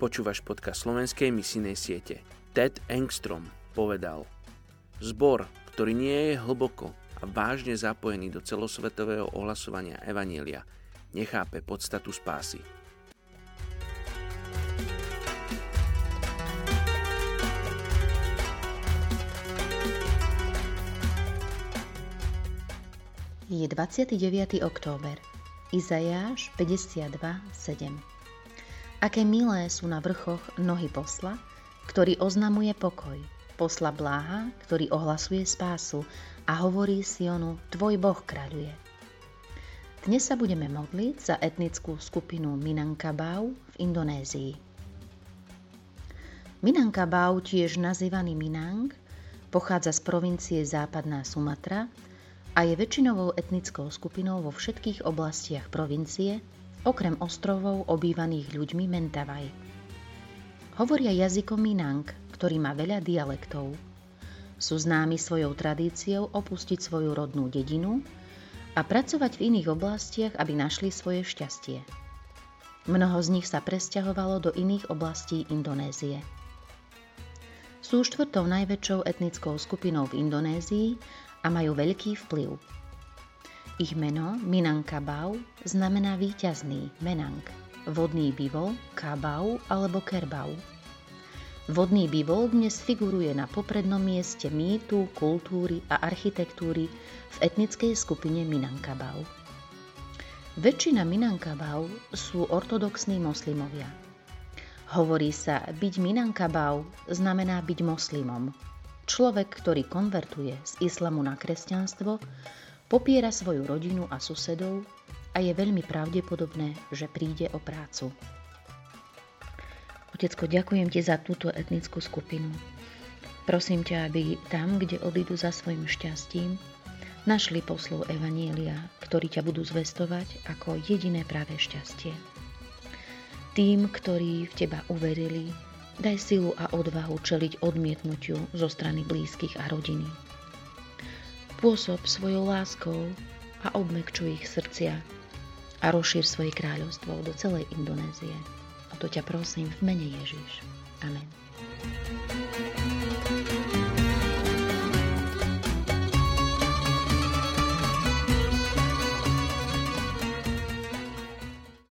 Počúvaš podcast slovenskej misijnej siete. Ted Engstrom povedal Zbor, ktorý nie je hlboko a vážne zapojený do celosvetového ohlasovania Evanielia, nechápe podstatu spásy. Je 29. október. Izajáš 52, 7. Aké milé sú na vrchoch nohy posla, ktorý oznamuje pokoj, posla bláha, ktorý ohlasuje spásu a hovorí Sionu, tvoj Boh kráľuje. Dnes sa budeme modliť za etnickú skupinu Minangkabau v Indonézii. Minangkabau, tiež nazývaný Minang, pochádza z provincie Západná Sumatra a je väčšinovou etnickou skupinou vo všetkých oblastiach provincie, okrem ostrovov obývaných ľuďmi Mentavaj. Hovoria jazykom Minang, ktorý má veľa dialektov. Sú známi svojou tradíciou opustiť svoju rodnú dedinu a pracovať v iných oblastiach, aby našli svoje šťastie. Mnoho z nich sa presťahovalo do iných oblastí Indonézie. Sú štvrtou najväčšou etnickou skupinou v Indonézii a majú veľký vplyv ich meno Minangkabau znamená víťazný Menang, vodný bivol, kabau alebo kerbau. Vodný bivol dnes figuruje na poprednom mieste mýtu, kultúry a architektúry v etnickej skupine Minangkabau. Väčšina Minangkabau sú ortodoxní moslimovia. Hovorí sa, byť Minangkabau znamená byť moslimom. Človek, ktorý konvertuje z islamu na kresťanstvo, Popiera svoju rodinu a susedov a je veľmi pravdepodobné, že príde o prácu. Otecko, ďakujem ti za túto etnickú skupinu. Prosím ťa, aby tam, kde odídu za svojim šťastím, našli poslov Evanielia, ktorí ťa budú zvestovať ako jediné práve šťastie. Tým, ktorí v teba uverili, daj silu a odvahu čeliť odmietnutiu zo strany blízkych a rodiny. Pôsob svojou láskou a obmekčuj ich srdcia a rozšír svoje kráľovstvo do celej Indonézie. O to ťa prosím v mene Ježiš. Amen.